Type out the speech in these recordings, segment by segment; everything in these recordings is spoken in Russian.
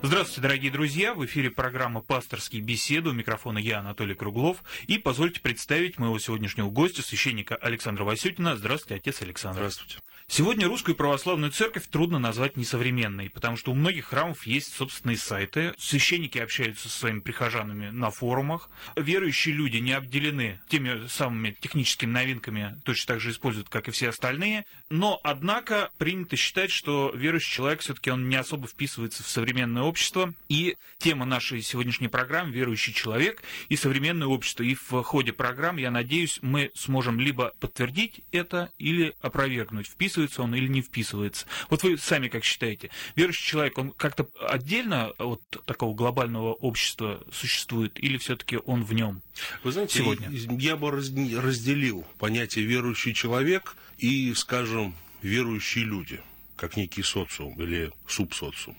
Здравствуйте, дорогие друзья! В эфире программа «Пасторские беседы». У микрофона я, Анатолий Круглов. И позвольте представить моего сегодняшнего гостя, священника Александра Васютина. Здравствуйте, отец Александр. Здравствуйте. Сегодня русскую православную церковь трудно назвать несовременной, потому что у многих храмов есть собственные сайты, священники общаются со своими прихожанами на форумах, верующие люди не обделены теми самыми техническими новинками, точно так же используют, как и все остальные, но, однако, принято считать, что верующий человек все-таки он не особо вписывается в современное общество, и тема нашей сегодняшней программы «Верующий человек и современное общество», и в ходе программы, я надеюсь, мы сможем либо подтвердить это, или опровергнуть, вписывается он или не вписывается. Вот вы сами как считаете, верующий человек, он как-то отдельно от такого глобального общества существует, или все-таки он в нем? Вы знаете, сегодня? я бы разделил понятие верующий человек и, скажем, верующие люди, как некий социум или субсоциум.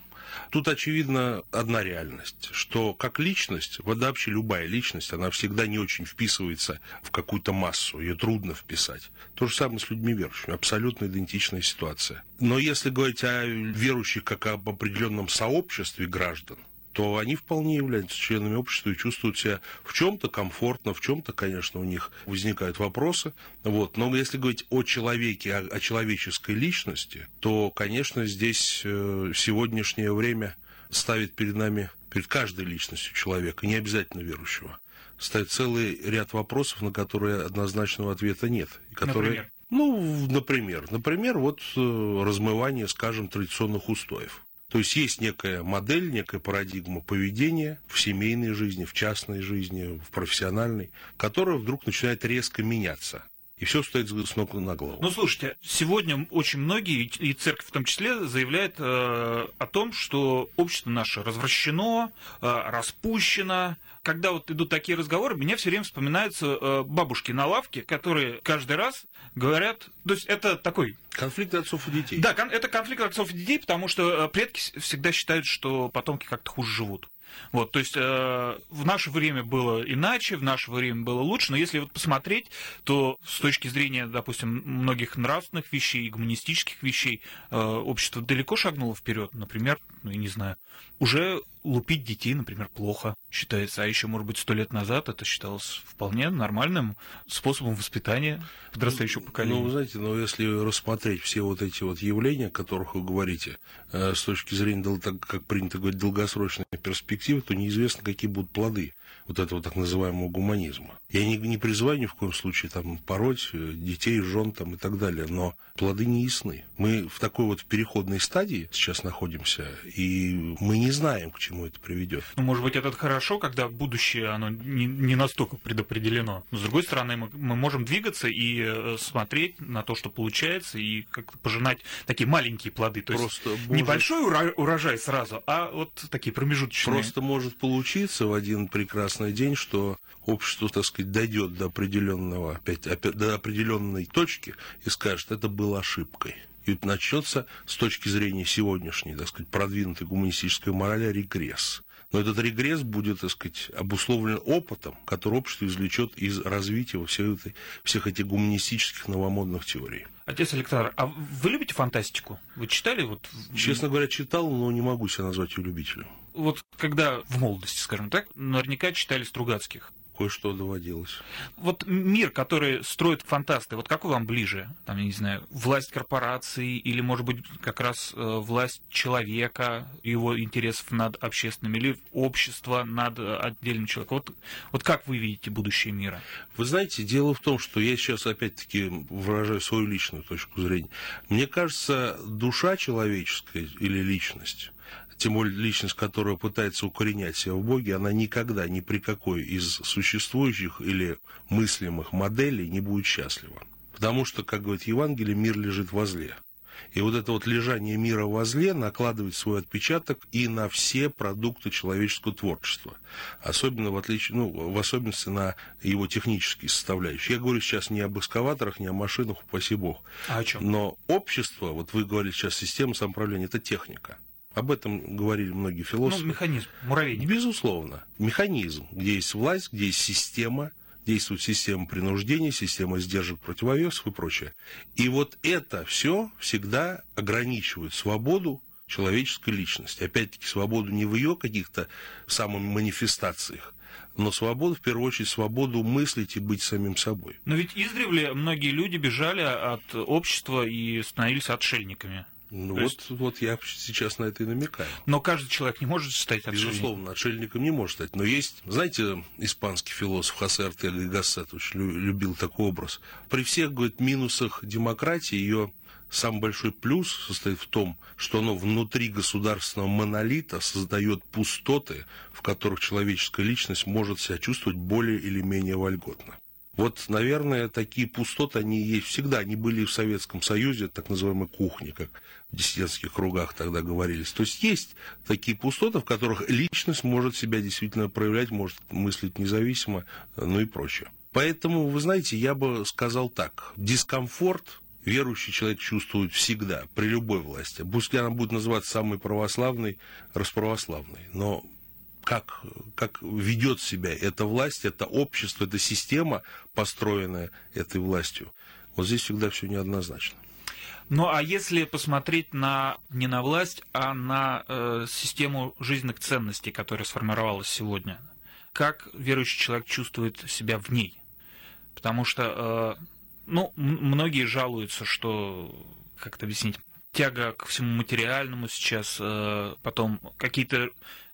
Тут, очевидно, одна реальность, что как личность, вообще любая личность, она всегда не очень вписывается в какую-то массу, ее трудно вписать. То же самое с людьми верующими, абсолютно идентичная ситуация. Но если говорить о верующих как об определенном сообществе граждан, то они вполне являются членами общества и чувствуют себя в чем-то комфортно, в чем-то, конечно, у них возникают вопросы. Вот. Но если говорить о человеке, о, о человеческой личности, то, конечно, здесь э, сегодняшнее время ставит перед нами, перед каждой личностью человека, не обязательно верующего, ставит целый ряд вопросов, на которые однозначного ответа нет. И которые, например? Ну, например, например, вот э, размывание, скажем, традиционных устоев. То есть есть некая модель, некая парадигма поведения в семейной жизни, в частной жизни, в профессиональной, которая вдруг начинает резко меняться и все стоит с ног на голову. Ну, слушайте, сегодня очень многие, и церковь в том числе, заявляет э, о том, что общество наше развращено, э, распущено. Когда вот идут такие разговоры, мне все время вспоминаются э, бабушки на лавке, которые каждый раз говорят, то есть это такой... Конфликт отцов и детей. Да, это конфликт отцов и детей, потому что э, предки всегда считают, что потомки как-то хуже живут. Вот, то есть э, в наше время было иначе, в наше время было лучше, но если вот посмотреть, то с точки зрения, допустим, многих нравственных вещей, гуманистических вещей, э, общество далеко шагнуло вперед. Например, ну, я не знаю, уже лупить детей, например, плохо считается, а еще, может быть, сто лет назад это считалось вполне нормальным способом воспитания подрастающего поколения. Ну, вы знаете, но если рассмотреть все вот эти вот явления, о которых вы говорите, э, с точки зрения, как принято говорить, долгосрочной перспективы, то неизвестно, какие будут плоды вот этого так называемого гуманизма. Я не, не призываю ни в коем случае там пороть э, детей, жен там и так далее, но плоды не ясны. Мы в такой вот переходной стадии сейчас находимся, и мы не знаем, к чему это приведет. Ну, может быть, это хорошо, когда будущее, оно не, не настолько предопределено. Но, с другой стороны, мы, мы можем двигаться и э, смотреть на то, что получается, и как-то пожинать такие маленькие плоды. То Просто есть может... небольшой урожай сразу, а вот такие промежуточные. Просто может получиться в один прекрасный день, что общество, так сказать, дойдет до определенного, опять, опять до определенной точки и скажет, это было ошибкой. И начнется с точки зрения сегодняшней, так сказать, продвинутой гуманистической морали регресс. Но этот регресс будет, так сказать, обусловлен опытом, который общество извлечет из развития всех, этой, всех этих гуманистических новомодных теорий. Отец Александр, а вы любите фантастику? Вы читали? Вот... Честно говоря, читал, но не могу себя назвать ее любителем. Вот когда в молодости, скажем так, наверняка читали Стругацких кое-что доводилось. Вот мир, который строят фантасты, вот какой вам ближе? Там, я не знаю, власть корпорации или, может быть, как раз э, власть человека, его интересов над общественным, или общество над э, отдельным человеком? Вот, вот как вы видите будущее мира? Вы знаете, дело в том, что я сейчас опять-таки выражаю свою личную точку зрения. Мне кажется, душа человеческая или личность тем более личность, которая пытается укоренять себя в Боге, она никогда ни при какой из существующих или мыслимых моделей не будет счастлива. Потому что, как говорит Евангелие, мир лежит возле. И вот это вот лежание мира возле накладывает свой отпечаток и на все продукты человеческого творчества. Особенно в, отличие, ну, в особенности на его технические составляющие. Я говорю сейчас не об экскаваторах, не о машинах, упаси бог. А о чем? Но общество, вот вы говорите сейчас, система самоуправления, это техника. Об этом говорили многие философы. Ну, механизм, муравейник. Безусловно. Механизм, где есть власть, где есть система, действует система принуждения, система сдержек противовесов и прочее. И вот это все всегда ограничивает свободу человеческой личности. Опять-таки, свободу не в ее каких-то самых манифестациях, но свободу, в первую очередь, свободу мыслить и быть самим собой. Но ведь издревле многие люди бежали от общества и становились отшельниками. Ну вот, есть... вот я сейчас на это и намекаю. Но каждый человек не может стать отшельником. Безусловно, отшельником не может стать. Но есть, знаете, испанский философ Хосе Артега и Гассет очень любил такой образ. При всех, говорит, минусах демократии ее самый большой плюс состоит в том, что оно внутри государственного монолита создает пустоты, в которых человеческая личность может себя чувствовать более или менее вольготно. Вот, наверное, такие пустоты, они есть всегда. Они были в Советском Союзе, так называемой кухни, как в диссидентских кругах тогда говорились. То есть есть такие пустоты, в которых личность может себя действительно проявлять, может мыслить независимо, ну и прочее. Поэтому, вы знаете, я бы сказал так. Дискомфорт верующий человек чувствует всегда, при любой власти. Пусть она будет называться самой православной, расправославной. Но как, как ведет себя эта власть, это общество, эта система, построенная этой властью. Вот здесь всегда все неоднозначно. Ну а если посмотреть на не на власть, а на э, систему жизненных ценностей, которая сформировалась сегодня, как верующий человек чувствует себя в ней? Потому что, э, ну, многие жалуются, что, как это объяснить, тяга к всему материальному сейчас, э, потом какие-то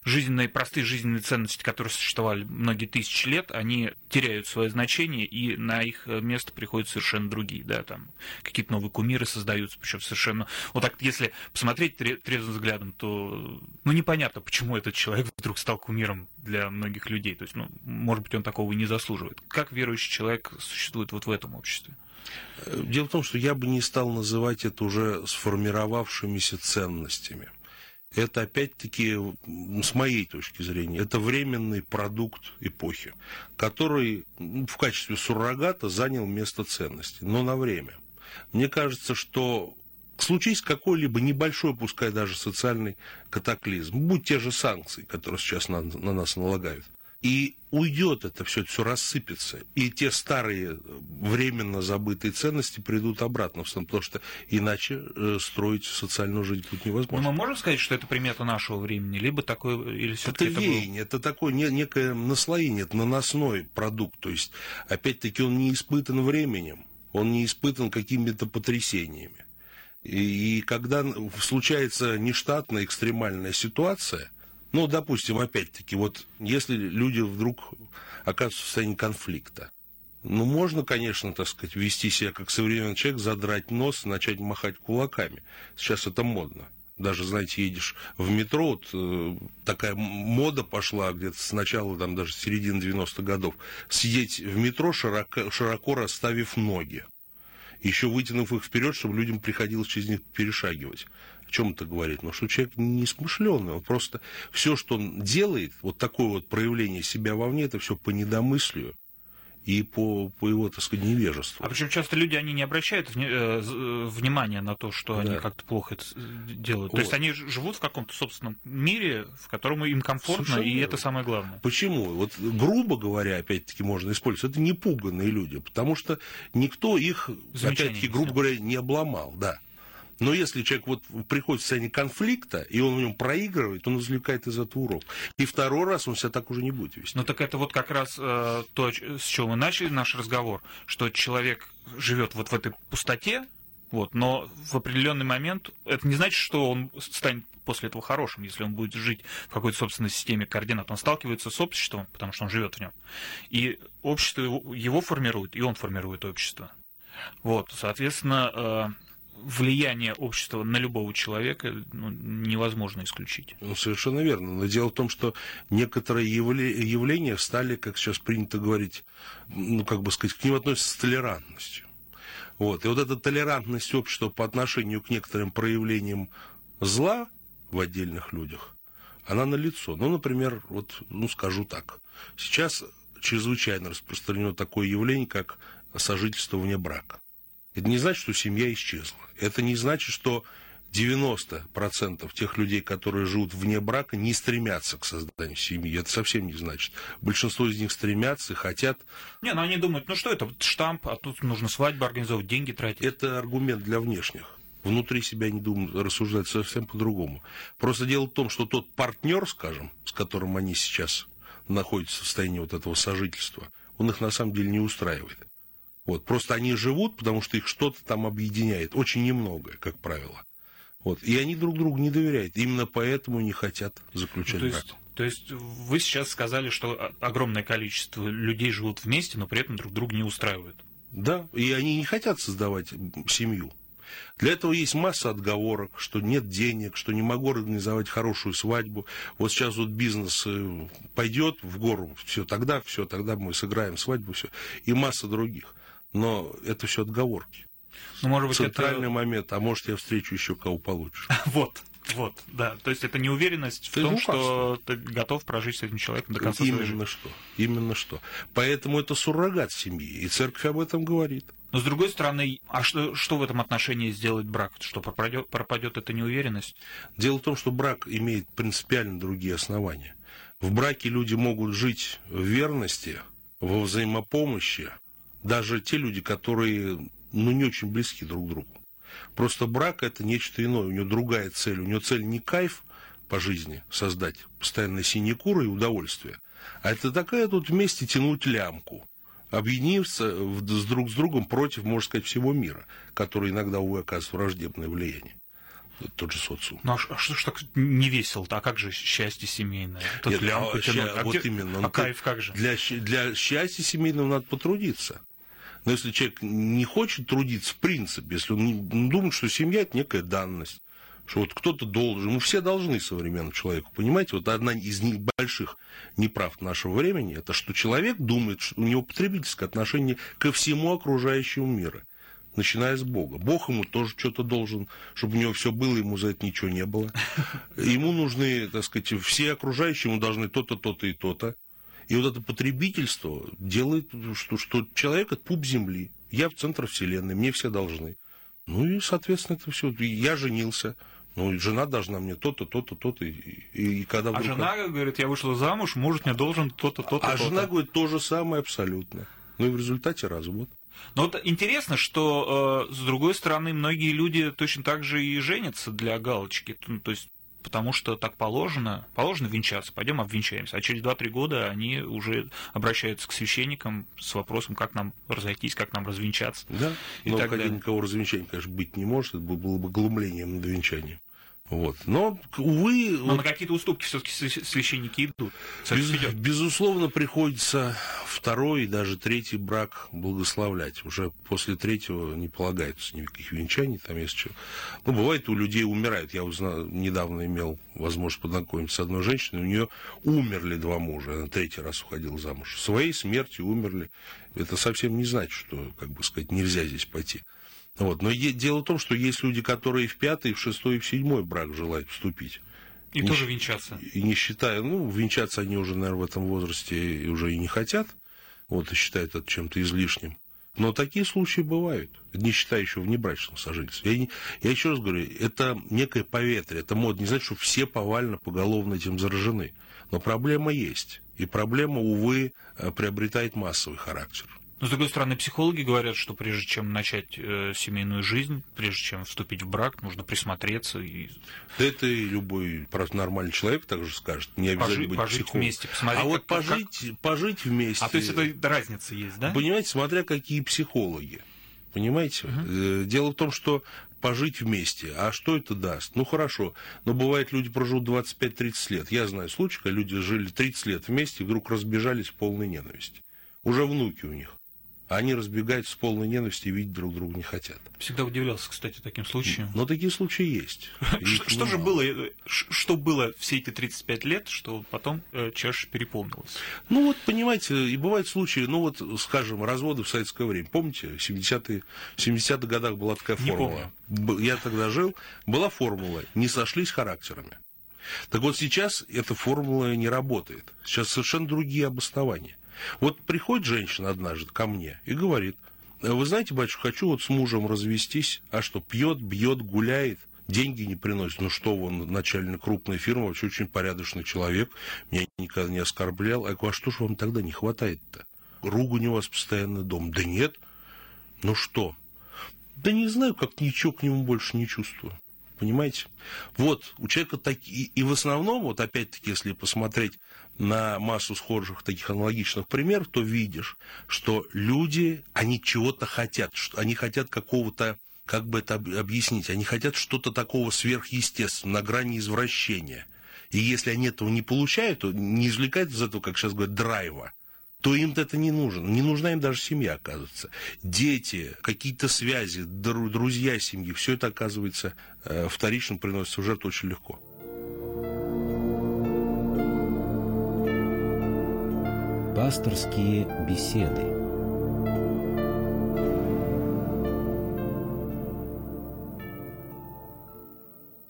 жизненные, простые жизненные ценности, которые существовали многие тысячи лет, они теряют свое значение, и на их место приходят совершенно другие, да, там какие-то новые кумиры создаются, причем совершенно... Вот так, если посмотреть трезвым взглядом, то, ну, непонятно, почему этот человек вдруг стал кумиром для многих людей, то есть, ну, может быть, он такого и не заслуживает. Как верующий человек существует вот в этом обществе? Дело в том, что я бы не стал называть это уже сформировавшимися ценностями это опять-таки, с моей точки зрения, это временный продукт эпохи, который в качестве суррогата занял место ценности, но на время. Мне кажется, что случись какой-либо небольшой, пускай даже социальный катаклизм, будь те же санкции, которые сейчас на, на нас налагают, и уйдет это все, все рассыпется. И те старые временно забытые ценности придут обратно, потому что иначе э, строить социальную жизнь будет невозможно. Но мы можем сказать, что это примета нашего времени, либо такое, или это, это веяние, был... это такое не, некое наслоение, это наносной продукт. То есть, опять-таки, он не испытан временем, он не испытан какими-то потрясениями. И, и когда случается нештатная экстремальная ситуация, ну, допустим, опять-таки, вот если люди вдруг оказываются в состоянии конфликта, ну, можно, конечно, так сказать, вести себя как современный человек, задрать нос начать махать кулаками. Сейчас это модно. Даже, знаете, едешь в метро, вот э, такая мода пошла где-то с начала, там, даже середины 90-х годов, сидеть в метро, широко, широко расставив ноги еще вытянув их вперед, чтобы людям приходилось через них перешагивать. О чем это говорит? Ну, что человек не смышленый, он просто все, что он делает, вот такое вот проявление себя вовне, это все по недомыслию и по, по его, так сказать, невежеству. А причем часто люди, они не обращают э, э внимания на то, что да. они как-то плохо это делают. Вот. То есть они живут в каком-то собственном мире, в котором им комфортно, Совершенно и верно. это самое главное. Почему? Вот грубо говоря, опять-таки можно использовать, это непуганные люди, потому что никто их, опять-таки, грубо говоря, не обломал, да. Но если человек вот приходит в состояние конфликта, и он в нем проигрывает, он извлекает из этого урок. И второй раз он себя так уже не будет вести. Ну так это вот как раз э, то, с чего мы начали наш разговор, что человек живет вот в этой пустоте, вот, но в определенный момент это не значит, что он станет после этого хорошим, если он будет жить в какой-то собственной системе координат. Он сталкивается с обществом, потому что он живет в нем. И общество его, его формирует, и он формирует общество. Вот, соответственно, э, влияние общества на любого человека ну, невозможно исключить. Ну, совершенно верно. Но дело в том, что некоторые явления стали, как сейчас принято говорить, ну, как бы сказать, к ним относятся с толерантностью. Вот. И вот эта толерантность общества по отношению к некоторым проявлениям зла в отдельных людях, она налицо. Ну, например, вот, ну, скажу так. Сейчас чрезвычайно распространено такое явление, как сожительство вне брака. Это не значит, что семья исчезла. Это не значит, что 90% тех людей, которые живут вне брака, не стремятся к созданию семьи. Это совсем не значит. Большинство из них стремятся и хотят... Не, ну они думают, ну что это, штамп, а тут нужно свадьбу организовывать, деньги тратить. Это аргумент для внешних. внутри себя они думают, рассуждают совсем по-другому. Просто дело в том, что тот партнер, скажем, с которым они сейчас находятся в состоянии вот этого сожительства, он их на самом деле не устраивает. Вот. Просто они живут, потому что их что-то там объединяет. Очень немногое, как правило. Вот. И они друг другу не доверяют. Именно поэтому не хотят заключать брак. Есть, то есть вы сейчас сказали, что огромное количество людей живут вместе, но при этом друг друга не устраивают. Да, и они не хотят создавать семью. Для этого есть масса отговорок, что нет денег, что не могу организовать хорошую свадьбу. Вот сейчас вот бизнес э, пойдет в гору, все тогда, все тогда мы сыграем свадьбу, все. И масса других. Но это все отговорки. Ну, может быть, Центральный это... момент, а может, я встречу еще кого получше. Вот, вот, да. То есть это неуверенность в том, лукавство. что ты готов прожить с этим человеком до конца своей жизни. Именно что. Именно что. Поэтому это суррогат семьи. И церковь об этом говорит. Но с другой стороны, а что, что в этом отношении сделать брак? Что пропадет, пропадет эта неуверенность? Дело в том, что брак имеет принципиально другие основания. В браке люди могут жить в верности, во взаимопомощи, даже те люди, которые ну, не очень близки друг к другу. Просто брак это нечто иное, у него другая цель. У него цель не кайф по жизни создать, постоянно синекура и удовольствие, а это такая тут вместе тянуть лямку, объединиться с друг с другом против, можно сказать, всего мира, который иногда, увы, оказывает враждебное влияние тот же социум. Ну а что, что ж так не весело-то? А как же счастье семейное? Тут Нет, лямку а, тянуть. А, вот где... именно. А ну, кайф как же? Для, для счастья семейного надо потрудиться. Но если человек не хочет трудиться, в принципе, если он, думает, что семья это некая данность, что вот кто-то должен, мы все должны современному человеку, понимаете, вот одна из больших неправд нашего времени, это что человек думает, что у него потребительское отношение ко всему окружающему миру начиная с Бога. Бог ему тоже что-то должен, чтобы у него все было, ему за это ничего не было. Ему нужны, так сказать, все окружающие ему должны то-то, то-то и то-то. И вот это потребительство делает, что, что человек это пуп земли. Я в центр вселенной, мне все должны. Ну и, соответственно, это все. Я женился. Ну, жена должна мне то-то, то-то, то-то. И, и, и когда вдруг... А жена говорит, я вышла замуж, муж мне должен то-то, то-то. А то-то. жена говорит то же самое абсолютно. Ну и в результате развод. Но вот интересно, что, э, с другой стороны, многие люди точно так же и женятся для галочки. Ну, то есть потому что так положено, положено венчаться, пойдем обвенчаемся. А через 2-3 года они уже обращаются к священникам с вопросом, как нам разойтись, как нам развенчаться. Да, и но так далее. никого развенчания, конечно, быть не может, это было бы глумлением над венчанием. Вот. Но, увы... Но вот, на какие-то уступки все-таки священники идут. без, безусловно, приходится второй и даже третий брак благословлять. Уже после третьего не полагается никаких венчаний, там есть что. Ну, бывает, у людей умирают. Я узнал, недавно имел возможность познакомиться с одной женщиной, у нее умерли два мужа, она третий раз уходила замуж. Своей смертью умерли. Это совсем не значит, что, как бы сказать, нельзя здесь пойти. Вот. Но дело в том, что есть люди, которые в пятый, в шестой и в седьмой брак желают вступить. И не, тоже венчаться. И не считая, ну, венчаться они уже, наверное, в этом возрасте уже и не хотят, вот, и считают это чем-то излишним. Но такие случаи бывают, не считая еще внебрачного сожительства. Я, не, я еще раз говорю, это некое поветрие, это мод. Не значит, что все повально, поголовно этим заражены. Но проблема есть. И проблема, увы, э, приобретает массовый характер. Но, с другой стороны, психологи говорят, что прежде чем начать э, семейную жизнь, прежде чем вступить в брак, нужно присмотреться. И... Это и любой просто нормальный человек также скажет. Не обязательно пожить, быть пожить психологом. вместе, посмотреть. А как, вот пожить, как... пожить вместе... А то есть это разница есть, да? Понимаете, смотря какие психологи. Понимаете? Угу. Дело в том, что пожить вместе. А что это даст? Ну, хорошо. Но бывает, люди проживут 25-30 лет. Я знаю случай, когда люди жили 30 лет вместе и вдруг разбежались в полной ненависти. Уже внуки у них. Они разбегаются с полной ненависти и видеть друг друга не хотят. Всегда удивлялся, кстати, таким случаям. Но такие случаи есть. Что же было, э, что было все эти 35 лет, что потом э, чаша переполнилась? Ну вот, понимаете, и бывают случаи, ну вот, скажем, разводы в советское время. Помните, в 70-е, 70 годах была такая формула. Я тогда жил, была формула «не сошлись характерами». Так вот сейчас эта формула не работает. Сейчас совершенно другие обоснования. Вот приходит женщина однажды ко мне и говорит, вы знаете, батюшка, хочу вот с мужем развестись, а что, пьет, бьет, гуляет, деньги не приносит. Ну что, он начальник крупной фирмы, вообще очень порядочный человек, меня никогда не оскорблял. А говорю, а что же вам тогда не хватает-то? Ругань у вас постоянно дом. Да нет. Ну что? Да не знаю, как ничего к нему больше не чувствую. Понимаете? Вот, у человека такие... И в основном, вот опять-таки, если посмотреть на массу схожих таких аналогичных примеров, то видишь, что люди, они чего-то хотят, что они хотят какого-то как бы это объяснить, они хотят что-то такого сверхъестественного, на грани извращения. И если они этого не получают, не извлекают из этого, как сейчас говорят, драйва, то им это не нужно. Не нужна им даже семья, оказывается. Дети, какие-то связи, друзья семьи, все это, оказывается, э, вторично приносится в жертву очень легко. Пасторские беседы.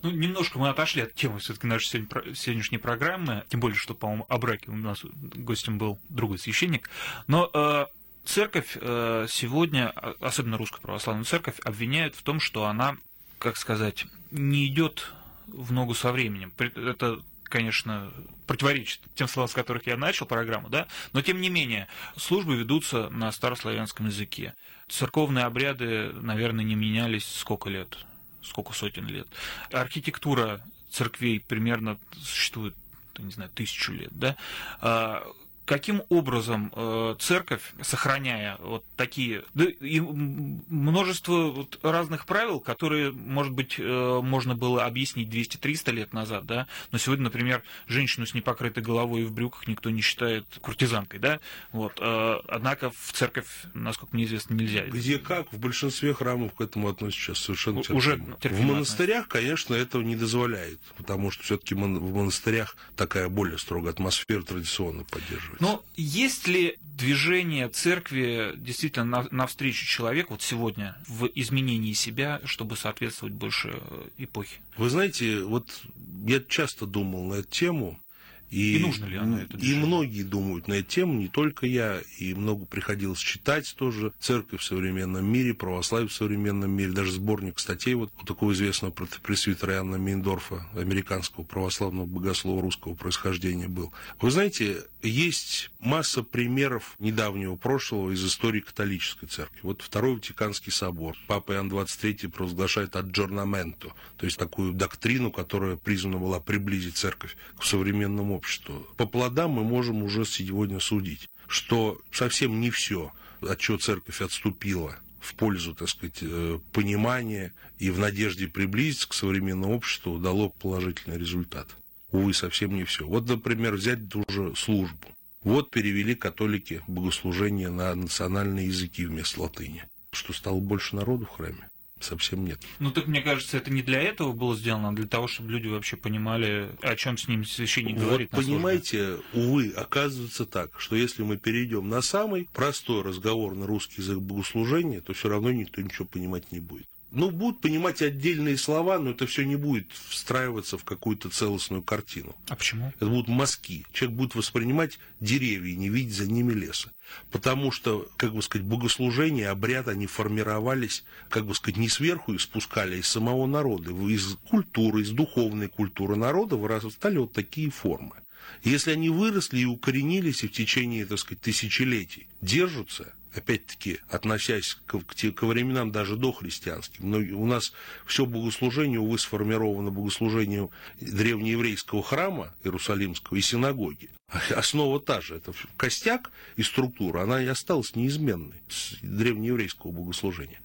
Ну, немножко мы отошли от темы все-таки нашей сегодняшней программы, тем более, что, по-моему, о браке у нас гостем был другой священник. Но э, церковь э, сегодня, а, особенно русская православная церковь, обвиняет в том, что она, как сказать, не идет в ногу со временем. Это конечно, противоречит тем словам, с которых я начал программу, да, но тем не менее, службы ведутся на старославянском языке. Церковные обряды, наверное, не менялись сколько лет? сколько сотен лет. Архитектура церквей примерно существует, не знаю, тысячу лет, да. Каким образом э, церковь, сохраняя вот такие да, и множество вот разных правил, которые, может быть, э, можно было объяснить 200-300 лет назад, да, но сегодня, например, женщину с непокрытой головой и в брюках никто не считает куртизанкой, да, вот, э, однако в церковь, насколько мне известно, нельзя. Где как, в большинстве храмов к этому относятся сейчас совершенно терпимо. Уже терпимо В монастырях, конечно, этого не дозволяет, потому что все-таки в монастырях такая более строгая атмосфера традиционно поддерживается. Но есть ли движение церкви действительно навстречу человеку вот сегодня в изменении себя, чтобы соответствовать больше э, эпохе? Вы знаете, вот я часто думал на эту тему, и, и нужно ли оно это? И многие думают на эту тему, не только я, и много приходилось читать тоже «Церковь в современном мире», «Православие в современном мире», даже сборник статей вот у такого известного пресвитера Иоанна Мейндорфа, американского православного богослова русского происхождения был. Вы знаете, есть масса примеров недавнего прошлого из истории католической церкви. Вот Второй Ватиканский собор. Папа Иоанн XXIII провозглашает аджорнаменто, то есть такую доктрину, которая призвана была приблизить церковь к современному обществу. По плодам мы можем уже сегодня судить, что совсем не все, от чего церковь отступила в пользу, так сказать, э, понимания и в надежде приблизиться к современному обществу дало положительный результат. Увы, совсем не все. Вот, например, взять ту же службу. Вот перевели католики богослужение на национальные языки вместо латыни. Что стало больше народу в храме? совсем нет. Ну так мне кажется, это не для этого было сделано, а для того, чтобы люди вообще понимали, о чем с ними священник вот говорит. Понимаете, увы, оказывается так, что если мы перейдем на самый простой разговор на русский язык богослужения, то все равно никто ничего понимать не будет ну, будут понимать отдельные слова, но это все не будет встраиваться в какую-то целостную картину. А почему? Это будут мазки. Человек будет воспринимать деревья и не видеть за ними леса. Потому что, как бы сказать, богослужения, обряд, они формировались, как бы сказать, не сверху и спускали, а из самого народа. Из культуры, из духовной культуры народа вырастали вот такие формы. Если они выросли и укоренились и в течение, так сказать, тысячелетий держатся, опять-таки, относясь к, к, к временам даже дохристианским, но у нас все богослужение, увы, сформировано богослужением древнееврейского храма Иерусалимского и синагоги. Основа та же, это костяк и структура, она и осталась неизменной с древнееврейского богослужения.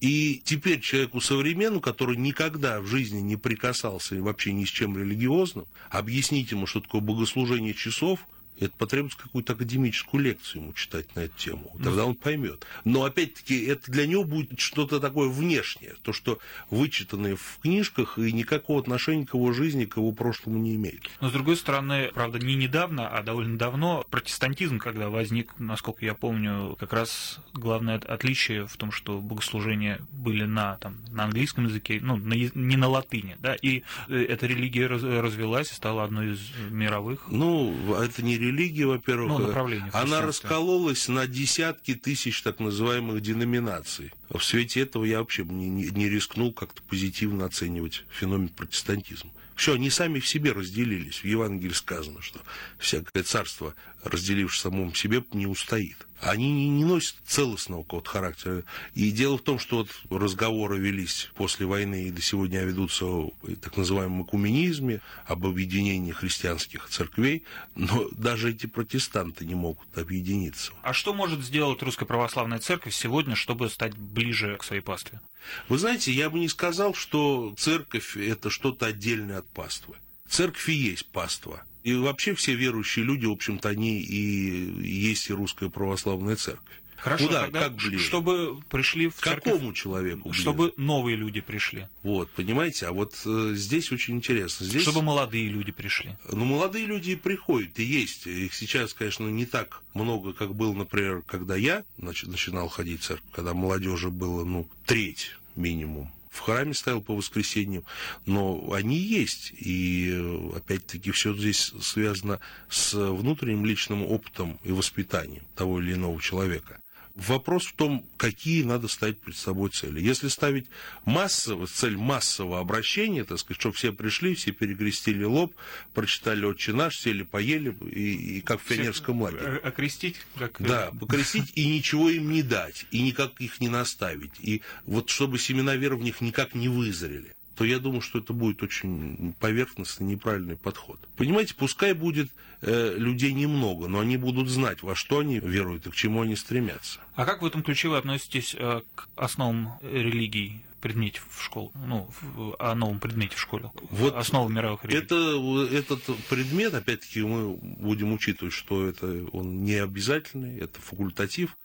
И теперь человеку современному, который никогда в жизни не прикасался вообще ни с чем религиозным, объяснить ему, что такое богослужение часов – это потребуется какую-то академическую лекцию ему читать на эту тему. Тогда он поймет. Но опять-таки это для него будет что-то такое внешнее, то, что вычитанное в книжках и никакого отношения к его жизни, к его прошлому не имеет. Но с другой стороны, правда, не недавно, а довольно давно протестантизм, когда возник, насколько я помню, как раз главное отличие в том, что богослужения были на, там, на английском языке, ну, на, не на латыни, да, и э, эта религия развелась и стала одной из мировых. Ну, это не религия, во-первых, ну, она раскололась на десятки тысяч так называемых деноминаций. В свете этого я вообще не, не, рискнул как-то позитивно оценивать феномен протестантизма. Все, они сами в себе разделились. В Евангелии сказано, что всякое царство, разделившись самому себе, не устоит. Они не, не носят целостного какого-то характера. И дело в том, что вот разговоры велись после войны и до сегодня ведутся о так называемом экуменизме, об объединении христианских церквей, но даже эти протестанты не могут объединиться. А что может сделать Русская Православная Церковь сегодня, чтобы стать ближе к своей пастве? Вы знаете, я бы не сказал, что церковь – это что-то отдельное от паствы. Церковь и есть паства. И вообще все верующие люди, в общем-то, они и есть и русская православная церковь. Хорошо, Куда, тогда, как ближе? чтобы пришли в церковь, Какому человеку ближе? Чтобы новые люди пришли. Вот, понимаете, а вот э, здесь очень интересно. Здесь, чтобы молодые люди пришли. Ну, молодые люди и приходят, и есть. Их сейчас, конечно, не так много, как было, например, когда я начинал ходить в церковь, когда молодежи было, ну, треть минимум в храме стоял по воскресеньям, но они есть. И опять-таки все здесь связано с внутренним личным опытом и воспитанием того или иного человека. Вопрос в том, какие надо ставить перед собой цели. Если ставить массово, цель массового обращения, так сказать, чтобы все пришли, все перекрестили лоб, прочитали «Отче наш», сели, поели, и, и как в пионерском лагере. Окрестить? Как... Да, покрестить и ничего им не дать, и никак их не наставить. И вот чтобы семена веры в них никак не вызрели то я думаю, что это будет очень поверхностный, неправильный подход. Понимаете, пускай будет э, людей немного, но они будут знать, во что они веруют и к чему они стремятся. А как в этом ключе вы относитесь э, к основам религии? предмете в школе, ну, в, о новом предмете в школе, вот основы мировых религий. Это, этот предмет, опять-таки, мы будем учитывать, что это он не обязательный, это факультатив.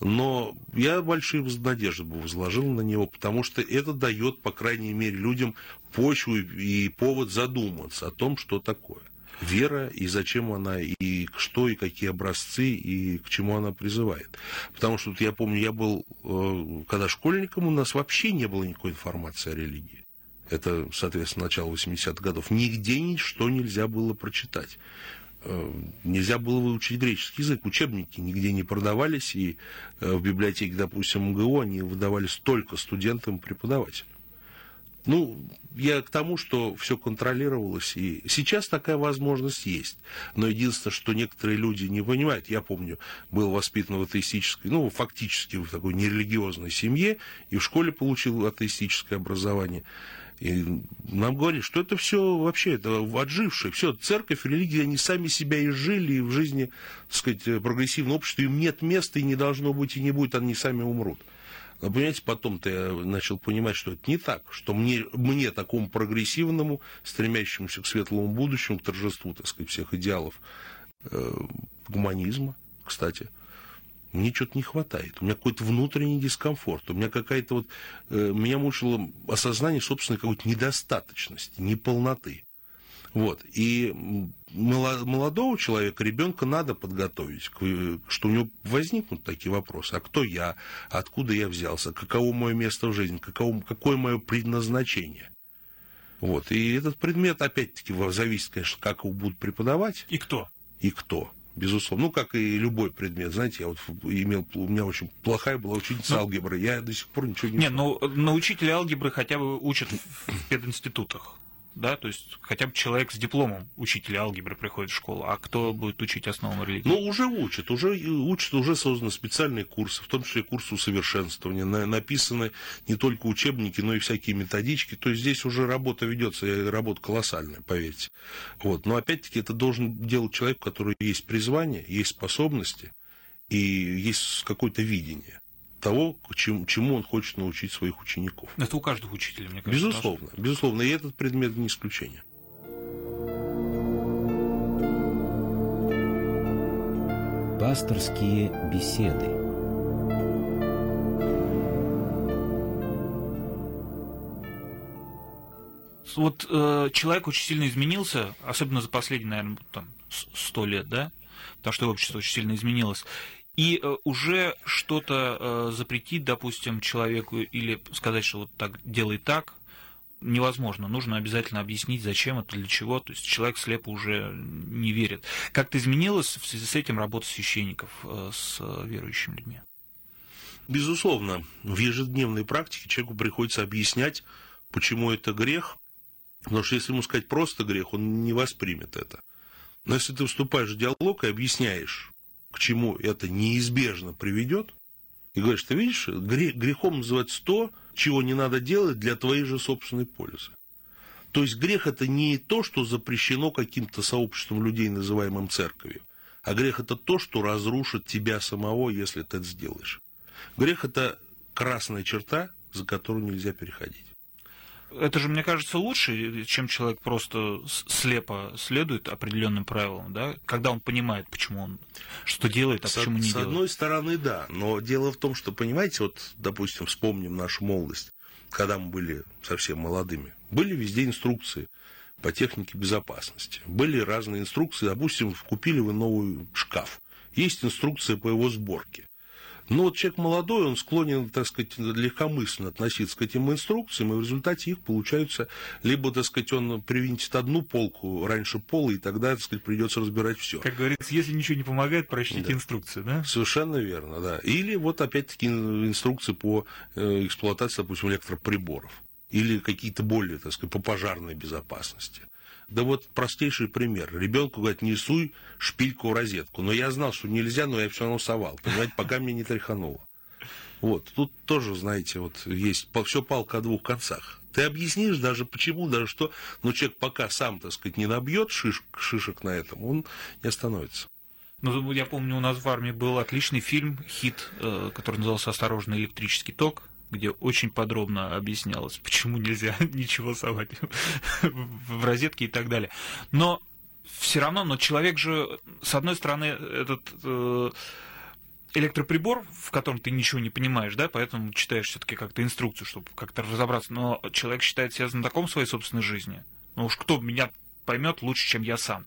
Но я большие надежды бы возложил на него, потому что это дает, по крайней мере, людям почву и повод задуматься о том, что такое вера и зачем она, и что, и какие образцы, и к чему она призывает. Потому что вот я помню, я был, э, когда школьником, у нас вообще не было никакой информации о религии. Это, соответственно, начало 80-х годов. Нигде ничто нельзя было прочитать. Э, нельзя было выучить греческий язык. Учебники нигде не продавались, и э, в библиотеке, допустим, МГУ они выдавались только студентам и преподавателям. Ну, я к тому, что все контролировалось, и сейчас такая возможность есть. Но единственное, что некоторые люди не понимают, я помню, был воспитан в атеистической, ну, фактически в такой нерелигиозной семье, и в школе получил атеистическое образование. И нам говорят, что это все вообще это отжившее, все, церковь, религия, они сами себя и жили, и в жизни, так сказать, прогрессивного общества им нет места, и не должно быть, и не будет, они сами умрут. Но, понимаете, потом-то я начал понимать, что это не так, что мне, мне такому прогрессивному, стремящемуся к светлому будущему, к торжеству, так сказать, всех идеалов э, гуманизма, кстати, мне что-то не хватает. У меня какой-то внутренний дискомфорт. У меня какая-то вот... Э, меня мучило осознание собственной какой-то недостаточности, неполноты. Вот. И молодого человека, ребенка надо подготовить, что у него возникнут такие вопросы. А кто я? Откуда я взялся? Каково мое место в жизни? Каково, какое мое предназначение? Вот. И этот предмет, опять-таки, зависит, конечно, как его будут преподавать. И кто? И кто безусловно. Ну, как и любой предмет, знаете, я вот имел, у меня очень плохая была учительница ну, алгебры, я до сих пор ничего не Не, ну, на учителя алгебры хотя бы учат в пединститутах да, то есть хотя бы человек с дипломом учителя алгебры приходит в школу, а кто будет учить основам религии? Ну, уже учат, уже учат, уже созданы специальные курсы, в том числе курсы усовершенствования, на, написаны не только учебники, но и всякие методички, то есть здесь уже работа ведется, работа колоссальная, поверьте. Вот. Но опять-таки это должен делать человек, у которого есть призвание, есть способности и есть какое-то видение того, чему, чему он хочет научить своих учеников. Это у каждого учителя, мне кажется. Безусловно, даже. безусловно, и этот предмет не исключение. Пасторские беседы. Вот э, человек очень сильно изменился, особенно за последние, наверное, там, сто лет, да? Потому что общество очень сильно изменилось и э, уже что-то э, запретить, допустим, человеку или сказать, что вот так делай так, невозможно. Нужно обязательно объяснить, зачем это, для чего. То есть человек слепо уже не верит. Как-то изменилась в связи с этим работа священников э, с верующими людьми? Безусловно, в ежедневной практике человеку приходится объяснять, почему это грех, потому что если ему сказать просто грех, он не воспримет это. Но если ты вступаешь в диалог и объясняешь, к чему это неизбежно приведет, и говоришь, ты видишь, грехом называется то, чего не надо делать для твоей же собственной пользы. То есть грех это не то, что запрещено каким-то сообществом людей, называемым церковью, а грех это то, что разрушит тебя самого, если ты это сделаешь. Грех это красная черта, за которую нельзя переходить. Это же, мне кажется, лучше, чем человек просто слепо следует определенным правилам, да, когда он понимает, почему он что делает, а с, почему не с делает. С одной стороны, да, но дело в том, что, понимаете, вот, допустим, вспомним нашу молодость, когда мы были совсем молодыми, были везде инструкции по технике безопасности, были разные инструкции, допустим, купили вы новый шкаф, есть инструкция по его сборке. Но вот человек молодой, он склонен, так сказать, легкомысленно относиться к этим инструкциям, и в результате их получаются, либо, так сказать, он привинтит одну полку раньше пола, и тогда, так сказать, придется разбирать все. Как говорится, если ничего не помогает, прочтите да. инструкцию, да? Совершенно верно, да. Или вот опять-таки инструкции по э, эксплуатации, допустим, электроприборов. Или какие-то более, так сказать, по пожарной безопасности. Да вот простейший пример. Ребенку говорят, не суй шпильку в розетку. Но я знал, что нельзя, но я все равно совал. Понимаете, пока мне не тряхануло. Вот, тут тоже, знаете, вот есть все палка о двух концах. Ты объяснишь даже почему, даже что, но человек пока сам, так сказать, не набьет шиш, шишек на этом, он не остановится. Ну, я помню, у нас в армии был отличный фильм, хит, э, который назывался «Осторожный электрический ток» где очень подробно объяснялось, почему нельзя ничего совать в розетки и так далее. Но все равно, но человек же, с одной стороны, этот э, электроприбор, в котором ты ничего не понимаешь, да, поэтому читаешь все-таки как-то инструкцию, чтобы как-то разобраться. Но человек считает себя знатоком своей собственной жизни. Ну уж кто меня поймет лучше, чем я сам.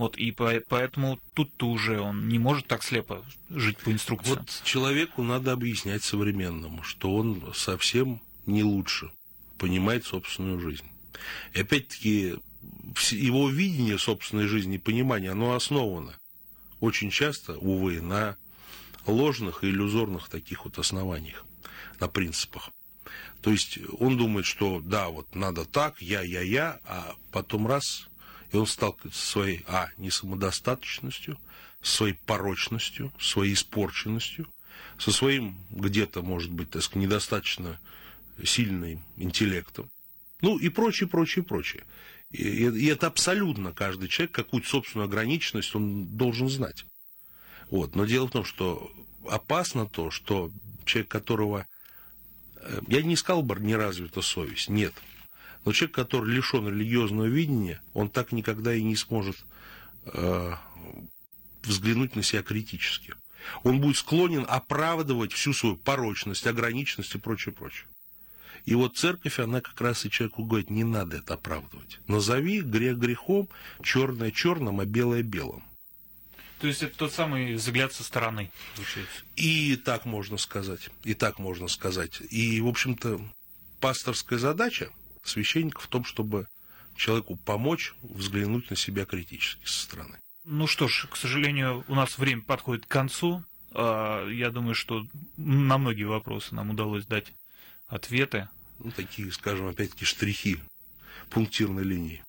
Вот, и поэтому тут-то уже он не может так слепо жить по инструкции. Вот человеку надо объяснять современному, что он совсем не лучше понимает собственную жизнь. И опять-таки его видение собственной жизни понимание, оно основано очень часто, увы, на ложных и иллюзорных таких вот основаниях, на принципах. То есть он думает, что да, вот надо так, я, я, я, а потом раз и он сталкивается со своей, а, несамодостаточностью, своей порочностью, своей испорченностью, со своим где-то, может быть, так сказать, недостаточно сильным интеллектом. Ну и прочее, прочее, прочее. И, и это абсолютно каждый человек, какую-то собственную ограниченность он должен знать. Вот. Но дело в том, что опасно то, что человек, которого... Э, я не сказал бы, не развита совесть. Нет. Но человек, который лишен религиозного видения, он так никогда и не сможет э, взглянуть на себя критически. Он будет склонен оправдывать всю свою порочность, ограниченность и прочее, прочее. И вот церковь, она как раз и человеку говорит, не надо это оправдывать. Назови грех грехом, черное черным, а белое белым. То есть это тот самый взгляд со стороны, получается. И так можно сказать. И так можно сказать. И, в общем-то, пасторская задача священника в том, чтобы человеку помочь взглянуть на себя критически со стороны. Ну что ж, к сожалению, у нас время подходит к концу. А, я думаю, что на многие вопросы нам удалось дать ответы. Ну, такие, скажем, опять-таки штрихи пунктирной линии.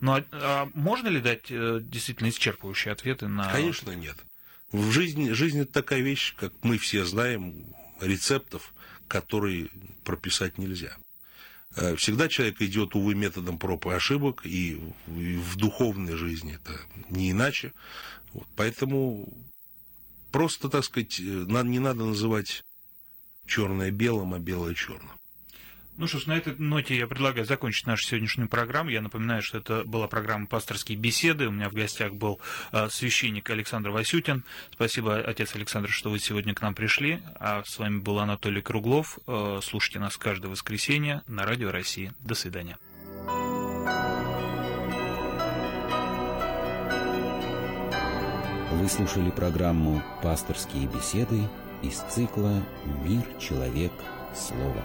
Ну, а, а можно ли дать э, действительно исчерпывающие ответы на... Конечно, нет. В жизни, жизнь это такая вещь, как мы все знаем, рецептов, которые прописать нельзя. Э, всегда человек идет, увы, методом проб и ошибок, и в духовной жизни это не иначе. Вот, поэтому просто, так сказать, э, не надо называть черное белым, а белое черным. Ну что ж, на этой ноте я предлагаю закончить нашу сегодняшнюю программу. Я напоминаю, что это была программа «Пасторские беседы». У меня в гостях был э, священник Александр Васютин. Спасибо, отец Александр, что вы сегодня к нам пришли. А с вами был Анатолий Круглов. Э, слушайте нас каждое воскресенье на Радио России. До свидания. Вы слушали программу «Пасторские беседы» из цикла «Мир, человек, слово».